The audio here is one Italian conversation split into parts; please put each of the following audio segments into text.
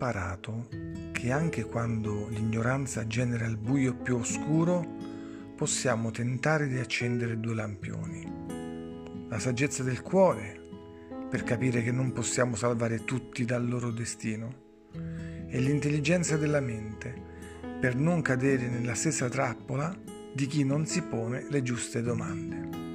imparato che anche quando l'ignoranza genera il buio più oscuro, possiamo tentare di accendere due lampioni. La saggezza del cuore, per capire che non possiamo salvare tutti dal loro destino, e l'intelligenza della mente, per non cadere nella stessa trappola di chi non si pone le giuste domande.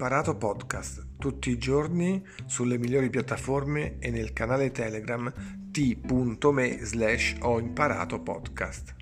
Imparato Podcast tutti i giorni sulle migliori piattaforme e nel canale Telegram t.me slash ho imparato podcast.